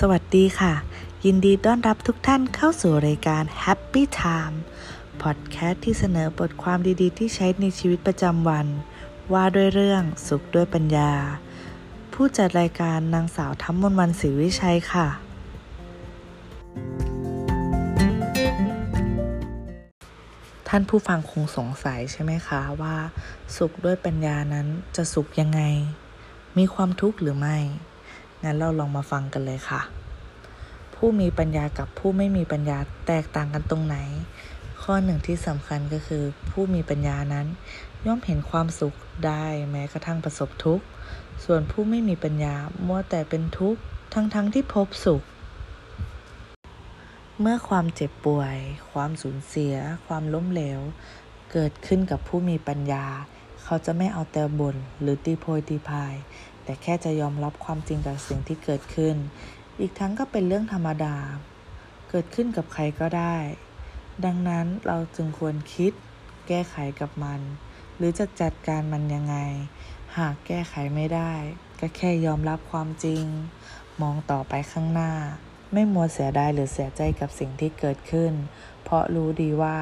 สวัสดีค่ะ ยินดีต้อนรับทุกท่านเข้าสู่รายการ Happy Time พอดแคสต์ที่เสนอบทความดีๆ ที่ใช้ในชีวิตประจำวัน ว่าด้วยเรื่องสุขด้วยปัญญา ผู้จัดรายการนางสาวทัมมนวันศรีวิชัยค่ะ ท่านผู้ฟังคงสงสัยใช่ไหมคะว่า สุขด้วยปัญญานั้นจะสุขยังไง มีความทุกข์หรือไม่ งั้นเราลองมาฟังกันเลยค่ะ ผู้มีปัญญากับผู้ไม่มีปัญญาแตกต่างกันตรงไหน ข้อหนึ่งที่สำคัญก็คือ ผู้มีปัญญานั้น ย่อมเห็นความสุขได้แม้กระทั่งประสบทุกข์ ส่วนผู้ไม่มีปัญญามัวแต่เป็นทุกข์ทั้งๆทที่พบสุข เมื่อความเจ็บป่วย ความสูญเสีย ความล้มเหลว เกิดขึ้นกับผู้มีปัญญา เขาจะไม่เอาแต่บ่นหรือตีโพยตีพาย แต่แค่จะยอมรับความจริงกับสิ่งที่เกิดขึ้น อีกทั้งก็เป็นเรื่องธรรมดา เกิดขึ้นกับใครก็ได้ ดังนั้นเราจึงควรคิด แก้ไขกับมัน หรือจะจัดการมันยังไง หากแก้ไขไม่ได้ ก็แค่ยอมรับความจริง มองต่อไปข้างหน้า ไม่มัวเสียดายหรือเสียใจกับสิ่งที่เกิดขึ้น เพราะรู้ดีว่า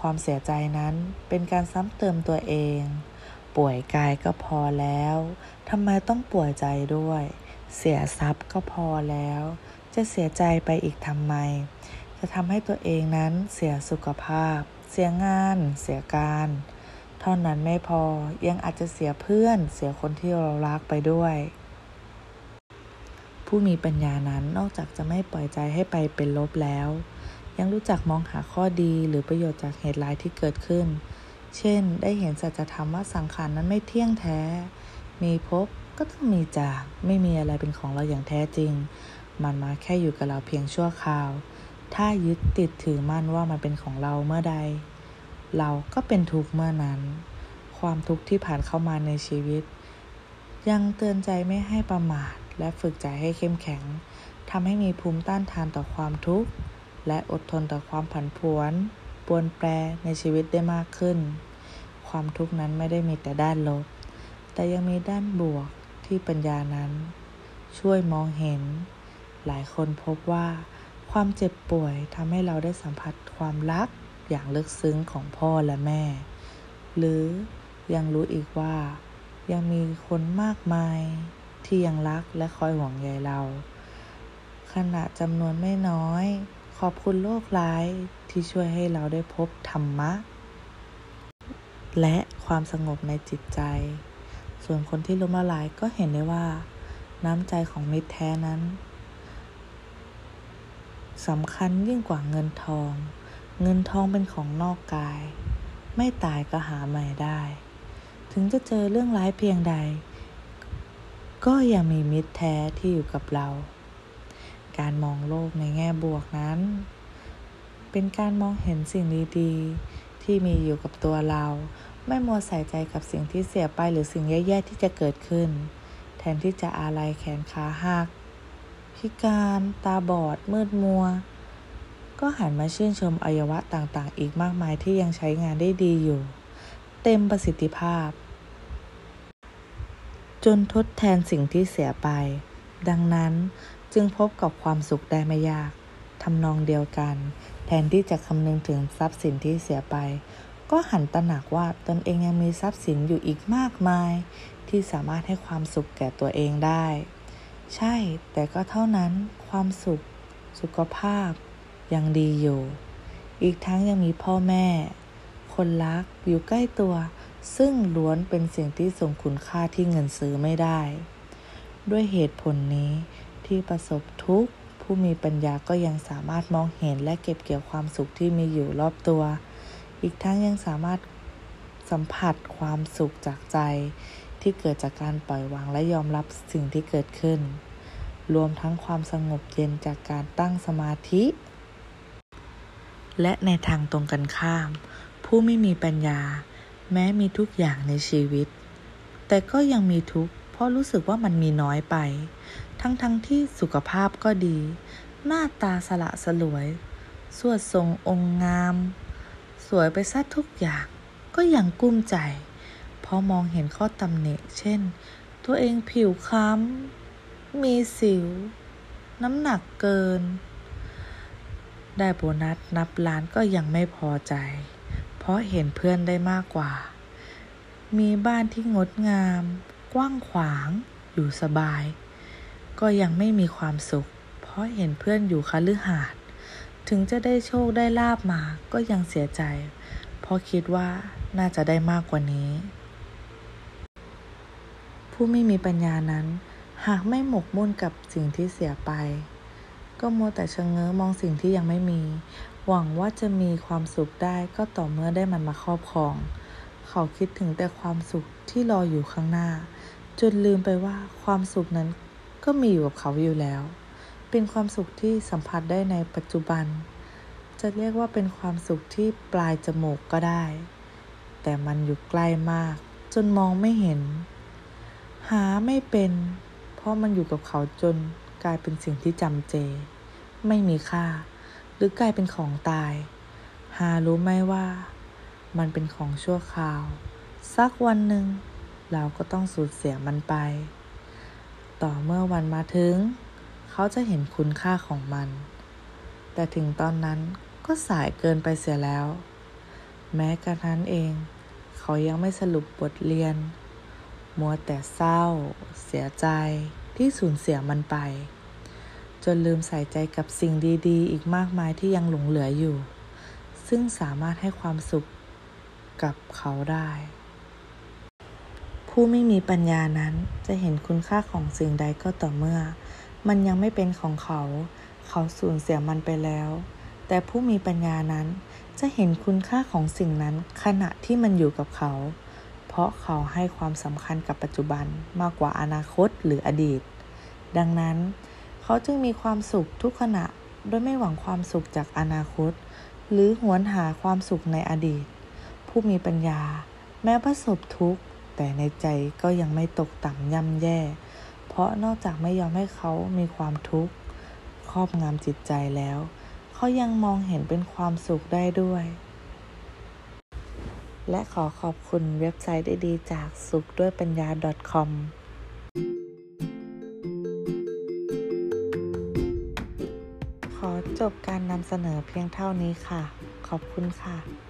ความเสียใจนั้นเป็นการซ้ำเติมตัวเอง ป่วยกายก็พอแล้วทำไมต้องป่วยใจด้วย เสียทรัพย์ก็พอแล้ว จะเสียใจไปอีกทำไม จะทำให้ตัวเองนั้นเสียสุขภาพ เสียงาน เสียการ เท่านั้นไม่พอยังอาจจะเสียเพื่อน เสียคนที่เรารักไปด้วย ผู้มีปัญญานั้นนอกจากจะไม่ปล่อยใจให้ไปเป็นลบแล้ว ยังรู้จักมองหาข้อดีหรือประโยชน์จากเหตุร้ายที่เกิดขึ้น เช่น ได้เห็นสัจธรรมว่าสังขารนั้นไม่เที่ยงแท้ มีพบก็ต้องมีจาก ไม่มีอะไรเป็นของเราอย่างแท้จริง มันมาแค่อยู่กับเราเพียงชั่วคราว ถ้ายึดติดถือมั่นว่ามันเป็นของเราเมื่อใด เราก็เป็นทุกข์เมื่อนั้น ความทุกข์ที่ผ่านเข้ามาในชีวิต ยังเตือนใจไม่ให้ประมาท และฝึกใจให้เข้มแข็งทำให้มีภูมิต้านทานต่อความทุกข์ และอดทนต่อความผันผวน ปวนแปรในชีวิตได้มากขึ้น ความทุกข์นั้นไม่ได้มีแต่ด้านลบ แต่ยังมีด้านบวกที่ปัญญานั้น ช่วยมองเห็น หลายคนพบว่า ความเจ็บป่วยทำให้เราได้สัมผัสความรักอย่างลึกซึ้งของพ่อและแม่ หรือยังรู้อีกว่า ยังมีคนมากมายที่ยังรักและคอยห่วงใยเรา ขณะจำนวนไม่น้อย ขอบคุณโลกร้ายที่ช่วยให้เราได้พบธรรมะ และความสงบในจิตใจ ส่วนคนที่ล้มละลายก็เห็นได้ว่า น้ำใจของมิตรแท้นั้นสำคัญยิ่งกว่าเงินทอง เงินทองเป็นของนอกกาย ไม่ตายก็หาใหม่ได้ ถึงจะเจอเรื่องร้ายเพียงใด ก็ยังมีมิตรแท้ที่อยู่กับเรา การมองโลกในแง่บวกนั้น เป็นการมองเห็นสิ่งดีๆ ที่มีอยู่กับตัวเรา ไม่มัวใส่ใจกับสิ่งที่เสียไปหรือสิ่งแย่ๆที่จะเกิดขึ้น แทนที่จะอาลัยแขนขาหัก พิการตาบอด มืดมัว ก็หันมาชื่นชมอวัยวะต่างๆ อีกมากมายที่ยังใช้งานได้ดีอยู่ เต็มประสิทธิภาพ จนทดแทนสิ่งที่เสียไปดังนั้น จึงพบกับความสุขได้ไม่ยากทำนองเดียวกัน แทนที่จะคำนึงถึงทรัพย์สินที่เสียไป ก็หันตระหนักว่าตนเองยังมีทรัพย์สินอยู่อีกมากมาย ที่สามารถให้ความสุขแก่ตัวเองได้ ใช่ แต่ก็เท่านั้นความสุข สุขภาพ ยังดีอยู่ อีกทั้งยังมีพ่อแม่ คนรักอยู่ใกล้ตัว ซึ่งล้วนเป็นสิ่งที่ทรงคุณค่าที่เงินซื้อไม่ได้ ด้วยเหตุผลนี้ ที่ประสบทุกข์ ผู้มีปัญญาก็ยังสามารถมองเห็นและเก็บเกี่ยวความสุขที่มีอยู่รอบตัว อีกทั้งยังสามารถสัมผัสความสุขจากใจ ที่เกิดจากการปล่อยวางและยอมรับสิ่งที่เกิดขึ้น รวมทั้งความสงบเย็นจากการตั้งสมาธิ และในทางตรงกันข้าม ผู้ไม่มีปัญญา แม้มีทุกอย่างในชีวิต แต่ก็ยังมีทุกข์เพราะรู้สึกว่ามันมีน้อยไป ทั้งๆทที่สุขภาพก็ดี หน้าตาสละสลวย สวดทรงองค์งาม สวยไปซะทุกอย่างก็ยังกุ้มใจ เพราะมองเห็นข้อตำหนิเช่น ตัวเองผิวคล้ำ มีสิว น้ำหนักเกิน ได้โบนัสนับล้านก็ยังไม่พอใจ เพราะเห็นเพื่อนได้มากกว่า มีบ้านที่งดงาม กว้างขวาง อยู่สบาย ก็ยังไม่มีความสุข เพราะเห็นเพื่อนอยู่คฤหาสน์ถึงจะได้โชคได้ลาบมาก็ยังเสียใจ เพราะคิดว่าน่าจะได้มากกว่านี้ ผู้ไม่มีปัญญานั้น หากไม่หมกมุ่นกับสิ่งที่เสียไป ก็มัวแต่ชะเง้อมองสิ่งที่ยังไม่มี หวังว่าจะมีความสุขได้ก็ต่อเมื่อได้มันมาครอบครอง เขาคิดถึงแต่ความสุขที่รออยู่ข้างหน้า จนลืมไปว่าความสุขนั้น ก็มีอยู่กับเขาอยู่แล้ว เป็นความสุขที่สัมผัสได้ในปัจจุบัน จะเรียกว่าเป็นความสุขที่ปลายจมูกก็ได้ แต่มันอยู่ใกล้มาก จนมองไม่เห็น หาไม่เป็น เพราะมันอยู่กับเขาจนกลายเป็นสิ่งที่จำเจ ไม่มีค่า หรือกลายเป็นของตาย หารู้ไหมว่า มันเป็นของชั่วคราว สักวันหนึ่งเราก็ต้องสูญเสียมันไป ต่อเมื่อวันมาถึง เขาจะเห็นคุณค่าของมัน แต่ถึงตอนนั้นก็สายเกินไปเสียแล้ว แม้กระนั้นเอง เขายังไม่สรุปบทเรียน มัวแต่เศร้า เสียใจที่สูญเสียมันไป จนลืมใส่ใจกับสิ่งดีๆ อีกมากมายที่ยังหลงเหลืออยู่ ซึ่งสามารถให้ความสุขกับเขาได้ ผู้ไม่มีปัญญานั้นจะเห็นคุณค่าของสิ่งใดก็ต่อเมื่อ มันยังไม่เป็นของเขา เขาสูญเสียมันไปแล้ว แต่ผู้มีปัญญานั้นจะเห็นคุณค่าของสิ่งนั้นขณะที่มันอยู่กับเขา เพราะเขาให้ความสำคัญกับปัจจุบันมากกว่าอนาคตหรืออดีต ดังนั้น เขาจึงมีความสุขทุกขณะโดยไม่หวังความสุขจากอนาคต หรือหวนหาความสุขในอดีต ผู้มีปัญญา แม้ประสบทุกข์ แต่ในใจก็ยังไม่ตกต่ำย่ำแย่ เพราะนอกจากไม่ยอมให้เขามีความทุกข์ครอบงำจิตใจแล้ว เขายังมองเห็นเป็นความสุขได้ด้วย และขอขอบคุณเว็บไซต์ดีๆจากสุขด้วยปัญญา .com ขอจบการนำเสนอเพียงเท่านี้ค่ะ ขอบคุณค่ะ